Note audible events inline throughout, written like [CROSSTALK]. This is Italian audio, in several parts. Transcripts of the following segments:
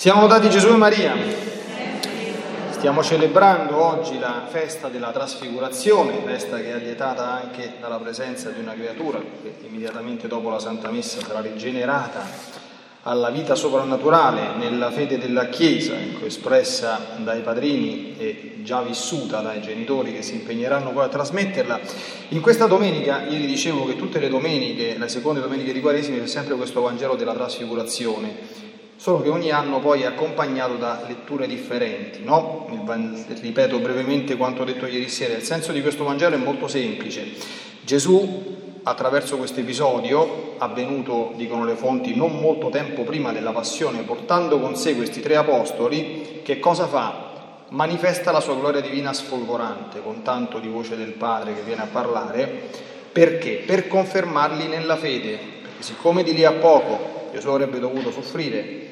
Siamo lodati Gesù e Maria. Stiamo celebrando oggi la festa della trasfigurazione, festa che è allietata anche dalla presenza di una creatura che immediatamente dopo la Santa Messa sarà rigenerata alla vita soprannaturale nella fede della Chiesa, ecco, espressa dai padrini e già vissuta dai genitori che si impegneranno poi a trasmetterla. In questa domenica, ieri dicevo che tutte le domeniche, le seconde domeniche di Quaresima, c'è sempre questo Vangelo della trasfigurazione solo che ogni anno poi è accompagnato da letture differenti. No? ripeto brevemente quanto detto ieri sera, il senso di questo Vangelo è molto semplice. Gesù, attraverso questo episodio, avvenuto, dicono le fonti, non molto tempo prima della passione, portando con sé questi tre apostoli, che cosa fa? Manifesta la sua gloria divina sfolgorante, con tanto di voce del Padre che viene a parlare, perché? Per confermarli nella fede, perché siccome di lì a poco Gesù avrebbe dovuto soffrire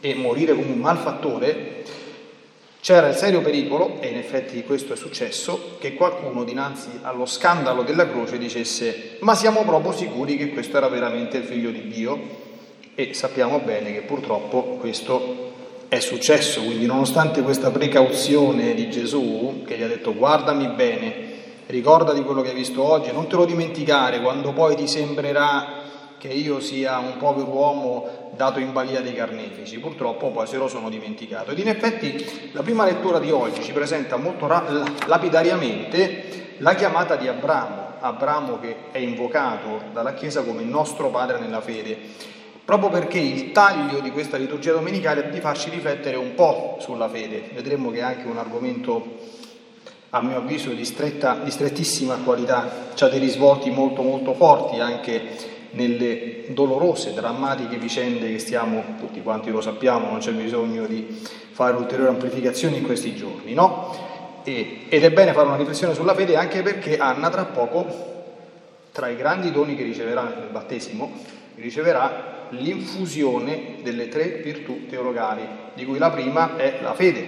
e morire come un malfattore, c'era il serio pericolo, e in effetti questo è successo, che qualcuno dinanzi allo scandalo della croce dicesse ma siamo proprio sicuri che questo era veramente il figlio di Dio? E sappiamo bene che purtroppo questo è successo, quindi nonostante questa precauzione di Gesù che gli ha detto guardami bene, ricorda di quello che hai visto oggi, non te lo dimenticare quando poi ti sembrerà che io sia un povero uomo dato in balia dei carnefici, purtroppo poi se lo sono dimenticato. Ed in effetti la prima lettura di oggi ci presenta molto lapidariamente la chiamata di Abramo, Abramo che è invocato dalla Chiesa come nostro padre nella fede, proprio perché il taglio di questa liturgia domenicale è di farci riflettere un po' sulla fede. Vedremo che è anche un argomento a mio avviso di, stretta, di strettissima qualità, ha dei risvolti molto molto forti anche nelle dolorose, drammatiche vicende che stiamo, tutti quanti lo sappiamo, non c'è bisogno di fare ulteriori amplificazioni in questi giorni, no? E, ed è bene fare una riflessione sulla fede anche perché Anna tra poco, tra i grandi doni che riceverà nel battesimo, riceverà l'infusione delle tre virtù teologali, di cui la prima è la fede,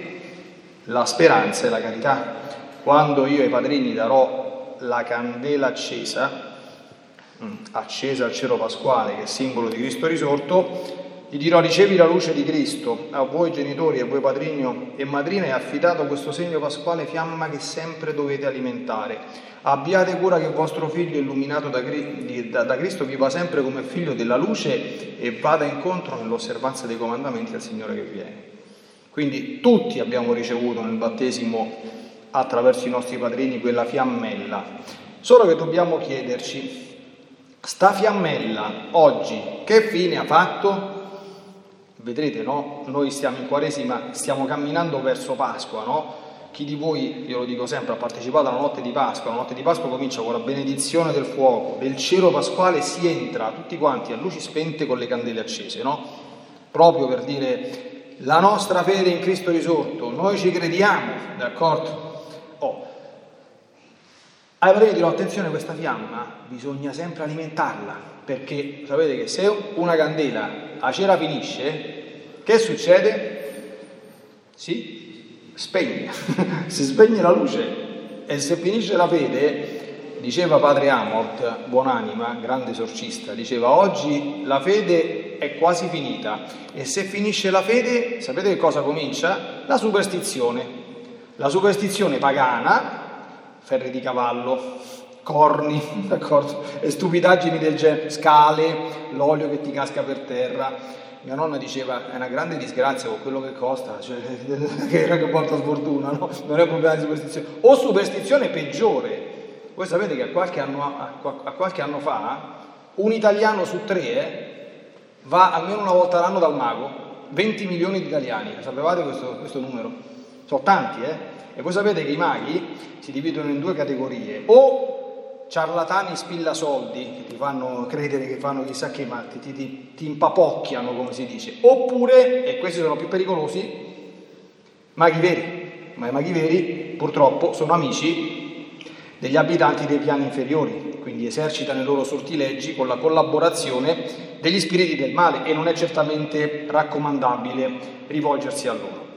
la speranza e la carità. Quando io ai padrini darò la candela accesa. Accesa al cielo pasquale, che è simbolo di Cristo risorto, gli dirò ricevi la luce di Cristo, a voi genitori, a voi padrino e madrina è affidato questo segno pasquale fiamma che sempre dovete alimentare. Abbiate cura che vostro figlio illuminato da, da, da Cristo viva sempre come figlio della luce e vada incontro nell'osservanza dei comandamenti del Signore che viene. Quindi tutti abbiamo ricevuto nel battesimo attraverso i nostri padrini quella fiammella, solo che dobbiamo chiederci Sta fiammella oggi che fine ha fatto? Vedrete, no? Noi stiamo in Quaresima, stiamo camminando verso Pasqua, no? Chi di voi, io lo dico sempre, ha partecipato alla notte di Pasqua, la notte di Pasqua comincia con la benedizione del fuoco, del cielo pasquale si entra tutti quanti a luci spente con le candele accese, no? Proprio per dire la nostra fede in Cristo risorto, noi ci crediamo, d'accordo? Ai padrini dirò attenzione questa fiamma bisogna sempre alimentarla perché sapete che se una candela a cera finisce che succede? Si spegne, [LAUGHS] si spegne la luce e se finisce la fede, diceva padre Amort, buonanima, grande esorcista, diceva oggi la fede è quasi finita e se finisce la fede sapete che cosa comincia? La superstizione. La superstizione pagana ferri di cavallo, corni, [LAUGHS] d'accordo? E stupidaggini del genere, scale, l'olio che ti casca per terra. Mia nonna diceva è una grande disgrazia con quello che costa, cioè, [LAUGHS] che era che porta sfortuna, no? Non è un problema di superstizione. O superstizione peggiore. Voi sapete che a qualche anno, a qualche anno fa un italiano su tre eh, va almeno una volta all'anno dal mago, 20 milioni di italiani, sapevate questo, questo numero? Sono tanti, eh? E voi sapete che i maghi si dividono in due categorie, o ciarlatani spillasoldi, che ti fanno credere che fanno chissà che, ma ti, ti, ti impapocchiano, come si dice, oppure, e questi sono più pericolosi, maghi veri. Ma i maghi veri, purtroppo, sono amici degli abitanti dei piani inferiori, quindi esercitano i loro sortileggi con la collaborazione degli spiriti del male e non è certamente raccomandabile rivolgersi a loro.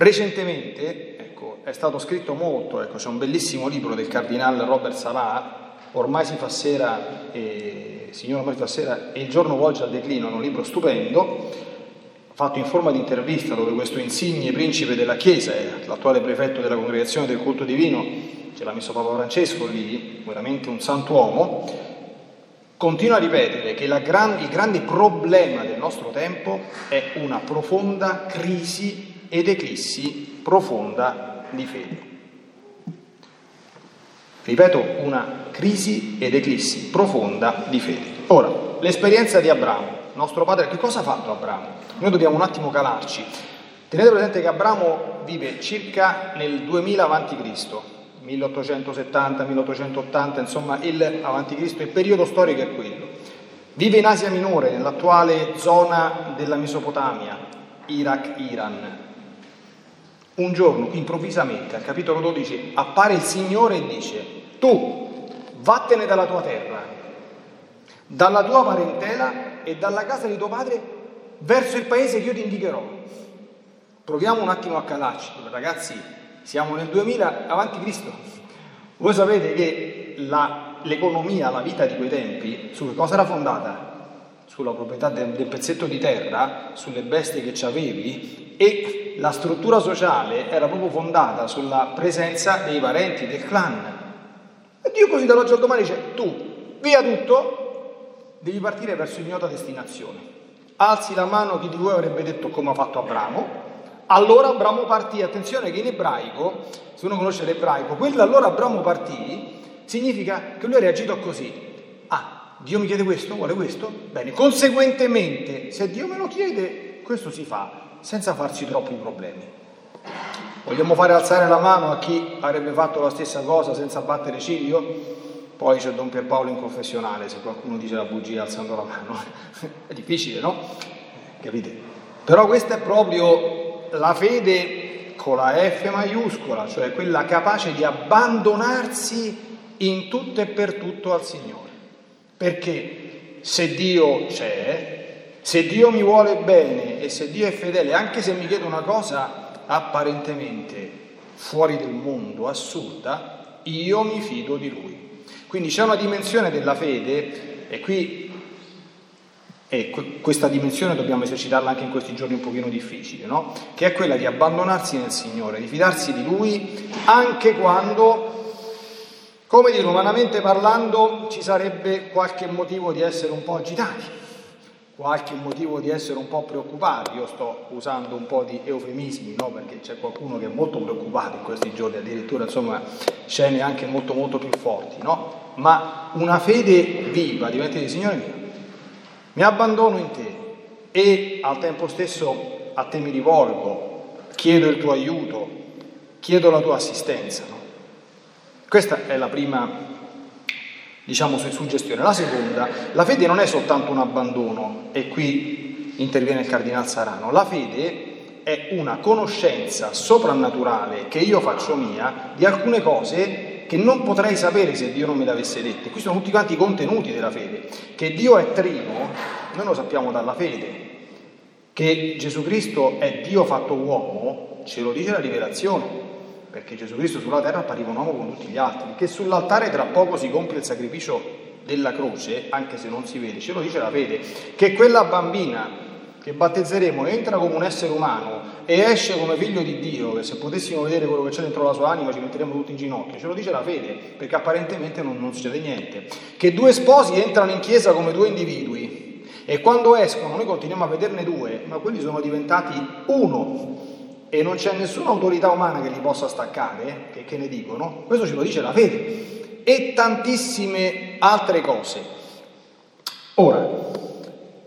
Recentemente ecco, è stato scritto molto, ecco, c'è un bellissimo libro del cardinale Robert Salah, Ormai si fa sera, e, Signore ormai si fa sera e il giorno volge al declino, è un libro stupendo, fatto in forma di intervista dove questo insigne principe della Chiesa, l'attuale prefetto della congregazione del culto divino, ce l'ha messo Papa Francesco lì, veramente un santuomo, continua a ripetere che gran, il grande problema del nostro tempo è una profonda crisi ed eclissi profonda di fede. Ripeto, una crisi ed eclissi profonda di fede. Ora, l'esperienza di Abramo, nostro padre, che cosa ha fatto Abramo? Noi dobbiamo un attimo calarci. Tenete presente che Abramo vive circa nel 2000 a.C., 1870, 1880, insomma il Cristo, il periodo storico è quello. Vive in Asia Minore, nell'attuale zona della Mesopotamia, Iraq-Iran. Un giorno, improvvisamente, al capitolo 12, appare il Signore e dice, tu vattene dalla tua terra, dalla tua parentela e dalla casa di tuo padre verso il paese che io ti indicherò. Proviamo un attimo a calarci, ragazzi, siamo nel 2000 avanti Cristo. Voi sapete che la, l'economia, la vita di quei tempi, su che cosa era fondata? Sulla proprietà del, del pezzetto di terra, sulle bestie che ci avevi e la struttura sociale era proprio fondata sulla presenza dei parenti, del clan. E Dio così dall'oggi al domani dice, tu, via tutto, devi partire verso ignota destinazione. Alzi la mano chi di voi avrebbe detto come ha fatto Abramo, allora Abramo partì, attenzione che in ebraico, se uno conosce l'ebraico, quello allora Abramo partì significa che lui ha reagito così. Dio mi chiede questo, vuole questo? Bene, conseguentemente, se Dio me lo chiede, questo si fa, senza farsi troppi problemi. Vogliamo fare alzare la mano a chi avrebbe fatto la stessa cosa senza battere ciglio? Poi c'è Don Pierpaolo in confessionale, se qualcuno dice la bugia alzando la mano. [LAUGHS] è difficile, no? Capite? Però questa è proprio la fede con la F maiuscola, cioè quella capace di abbandonarsi in tutto e per tutto al Signore. Perché se Dio c'è, se Dio mi vuole bene e se Dio è fedele, anche se mi chiede una cosa apparentemente fuori del mondo, assurda, io mi fido di Lui. Quindi c'è una dimensione della fede, e qui e questa dimensione dobbiamo esercitarla anche in questi giorni un pochino difficili, no? Che è quella di abbandonarsi nel Signore, di fidarsi di Lui anche quando, come dire, umanamente parlando, ci sarebbe qualche motivo di essere un po' agitati, qualche motivo di essere un po' preoccupati. Io sto usando un po' di eufemismi, no? Perché c'è qualcuno che è molto preoccupato in questi giorni, addirittura, insomma, scene anche molto molto più forti, no? Ma una fede viva diventa di Signore mio mi abbandono in te e al tempo stesso a te mi rivolgo, chiedo il tuo aiuto, chiedo la tua assistenza. No? Questa è la prima, diciamo, suggestione. La seconda, la fede non è soltanto un abbandono, e qui interviene il Cardinal Sarano, la fede è una conoscenza soprannaturale che io faccio mia di alcune cose che non potrei sapere se Dio non me le avesse dette. Qui sono tutti quanti i contenuti della fede. Che Dio è trino, noi lo sappiamo dalla fede. Che Gesù Cristo è Dio fatto uomo, ce lo dice la rivelazione, perché Gesù Cristo sulla terra appariva un uomo con tutti gli altri, che sull'altare tra poco si compie il sacrificio della croce, anche se non si vede, ce lo dice la fede, che quella bambina che battezzeremo entra come un essere umano e esce come figlio di Dio, che se potessimo vedere quello che c'è dentro la sua anima ci metteremmo tutti in ginocchio, ce lo dice la fede, perché apparentemente non, non succede niente. Che due sposi entrano in chiesa come due individui e quando escono noi continuiamo a vederne due, ma quelli sono diventati uno e non c'è nessuna autorità umana che li possa staccare, che, che ne dicono, questo ce lo dice la fede e tantissime altre cose. Ora,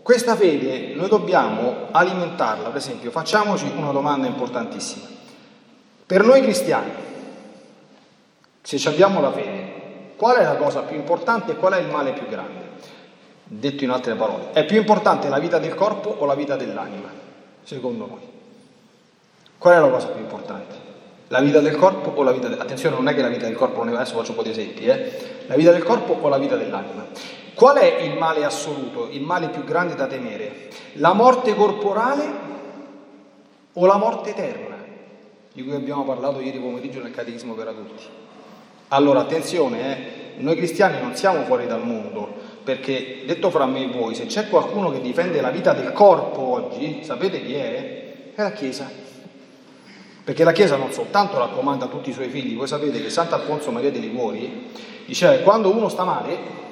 questa fede noi dobbiamo alimentarla, per esempio, facciamoci una domanda importantissima. Per noi cristiani, se abbiamo la fede, qual è la cosa più importante e qual è il male più grande? Detto in altre parole, è più importante la vita del corpo o la vita dell'anima, secondo noi? Qual è la cosa più importante? La vita del corpo o la vita dell'anima? Attenzione, non è che la vita del corpo, adesso faccio un po' di esempi, eh? La vita del corpo o la vita dell'anima? Qual è il male assoluto, il male più grande da temere? La morte corporale o la morte eterna, di cui abbiamo parlato ieri pomeriggio nel Catechismo per adulti? Allora, attenzione, eh, noi cristiani non siamo fuori dal mondo, perché detto fra me e voi, se c'è qualcuno che difende la vita del corpo oggi, sapete chi è? È la Chiesa. Perché la Chiesa non soltanto raccomanda a tutti i suoi figli, voi sapete che Sant'Alfonso Maria dei Liguori diceva che quando uno sta male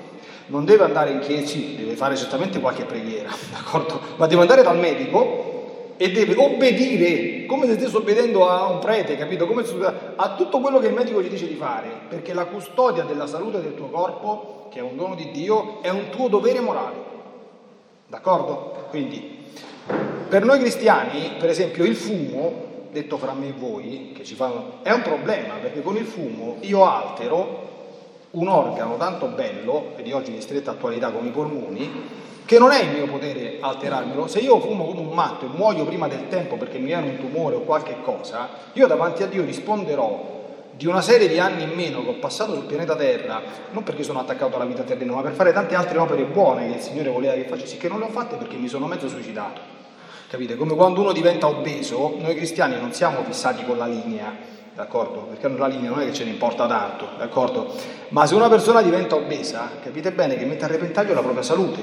non deve andare in chiesa, sì, deve fare certamente qualche preghiera, [LAUGHS] d'accordo? Ma deve andare dal medico e deve obbedire, come se stesse obbedendo a un prete, capito? Come se, a tutto quello che il medico gli dice di fare, perché la custodia della salute del tuo corpo, che è un dono di Dio, è un tuo dovere morale. D'accordo? Quindi, per noi cristiani, per esempio, il fumo, detto fra me e voi, che ci fanno, è un problema, perché con il fumo io altero un organo tanto bello, e di oggi di stretta attualità come i polmoni, che non è il mio potere alterarmelo. Se io fumo come un matto e muoio prima del tempo perché mi viene un tumore o qualche cosa, io davanti a Dio risponderò di una serie di anni in meno che ho passato sul pianeta Terra, non perché sono attaccato alla vita terrena, ma per fare tante altre opere buone che il Signore voleva che facessi, che non le ho fatte perché mi sono mezzo suicidato. Capite? Come quando uno diventa obeso, noi cristiani non siamo fissati con la linea, d'accordo? Perché la linea non è che ce ne importa tanto, d'accordo? Ma se una persona diventa obesa, capite bene che mette a repentaglio la propria salute.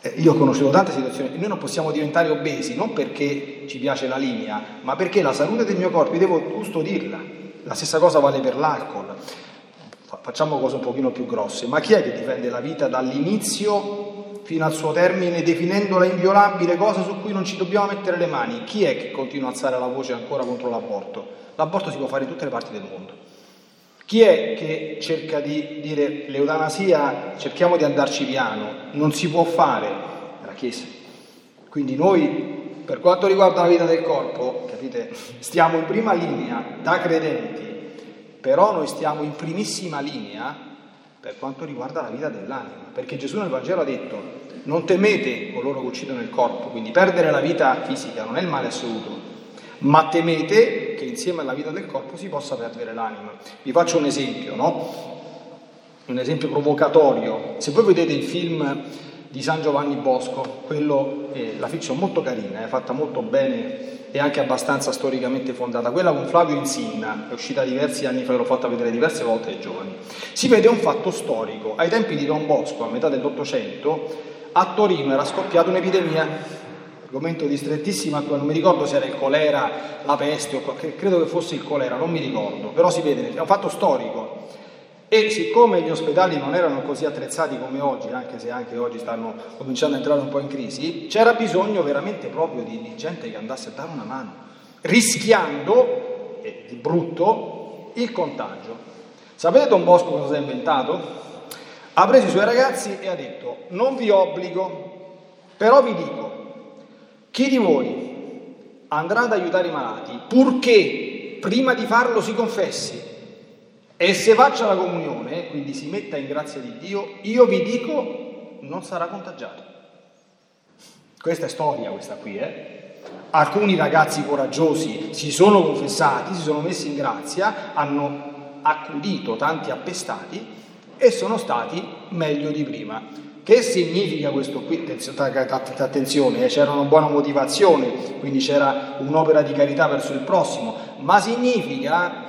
Eh, io ho conosciuto tante situazioni, noi non possiamo diventare obesi non perché ci piace la linea, ma perché la salute del mio corpo devo custodirla. La stessa cosa vale per l'alcol. Facciamo cose un pochino più grosse, ma chi è che difende la vita dall'inizio fino al suo termine, definendola inviolabile, cosa su cui non ci dobbiamo mettere le mani? Chi è che continua a alzare la voce ancora contro l'aborto? L'aborto si può fare in tutte le parti del mondo. Chi è che cerca di dire l'eutanasia, cerchiamo di andarci piano, non si può fare? La Chiesa. Quindi noi, per quanto riguarda la vita del corpo, capite, stiamo in prima linea da credenti, però noi stiamo in primissima linea per quanto riguarda la vita dell'anima, perché Gesù nel Vangelo ha detto non temete coloro che uccidono il corpo, quindi perdere la vita fisica non è il male assoluto, ma temete che insieme alla vita del corpo si possa perdere l'anima. Vi faccio un esempio, no? Un esempio provocatorio. Se voi vedete il film di San Giovanni Bosco, quello è la fiction molto carina, è fatta molto bene e anche abbastanza storicamente fondata, quella con Flavio Insinna, è uscita diversi anni fa, l'ho fatta vedere diverse volte ai giovani. Si vede un fatto storico. Ai tempi di Don Bosco, a metà dell'Ottocento, a Torino era scoppiata un'epidemia argomento di strettissima non mi ricordo se era il colera, la peste o credo che fosse il colera, non mi ricordo, però si vede, è un fatto storico. E siccome gli ospedali non erano così attrezzati come oggi, anche se anche oggi stanno cominciando a entrare un po' in crisi, c'era bisogno veramente proprio di, di gente che andasse a dare una mano, rischiando, e di brutto, il contagio. Sapete Don Bosco cosa si è inventato? Ha preso i suoi ragazzi e ha detto, non vi obbligo, però vi dico, chi di voi andrà ad aiutare i malati, purché prima di farlo si confessi e se faccia la comunione, quindi si metta in grazia di Dio, io vi dico non sarà contagiato. Questa è storia questa qui, eh? Alcuni ragazzi coraggiosi si sono confessati, si sono messi in grazia, hanno accudito tanti appestati e sono stati meglio di prima. Che significa questo qui? Attenzione, eh, c'era una buona motivazione, quindi c'era un'opera di carità verso il prossimo, ma significa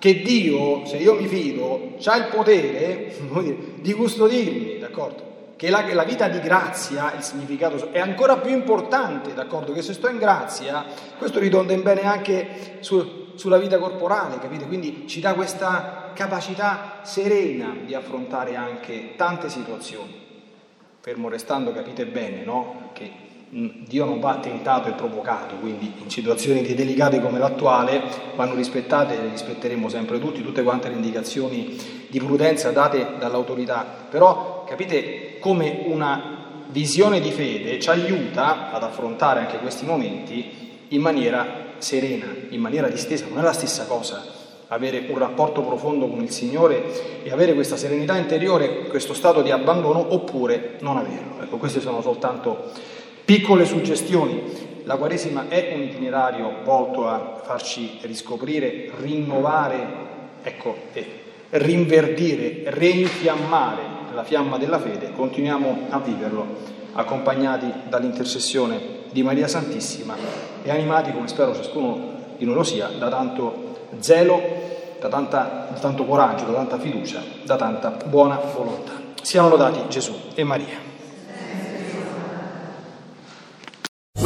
che Dio, se io mi fido, ha il potere [LAUGHS] di custodirmi, d'accordo? Che la, la, vita di grazia, il significato è ancora più importante, d'accordo? Che se sto in grazia, questo ritonda in bene anche su, sulla vita corporale, capite? Quindi ci dà questa capacità serena di affrontare anche tante situazioni fermo restando, capite bene, no? che Dio non va tentato e provocato, quindi in situazioni delicate come l'attuale vanno rispettate e rispetteremo sempre tutti, tutte quante le indicazioni di prudenza date dall'autorità. Però capite come una visione di fede ci aiuta ad affrontare anche questi momenti in maniera serena, in maniera distesa, non è la stessa cosa avere un rapporto profondo con il Signore e avere questa serenità interiore, questo stato di abbandono, oppure non averlo. Ecco, queste sono soltanto piccole suggestioni. La Quaresima è un itinerario volto a farci riscoprire, rinnovare, ecco, e rinverdire, reinfiammare la fiamma della fede. Continuiamo a viverlo, accompagnati dall'intercessione di Maria Santissima e animati, come spero ciascuno di noi lo sia, da tanto zelo, da, tanta, da tanto coraggio, da tanta fiducia, da tanta buona volontà. Siano lodati Gesù e Maria.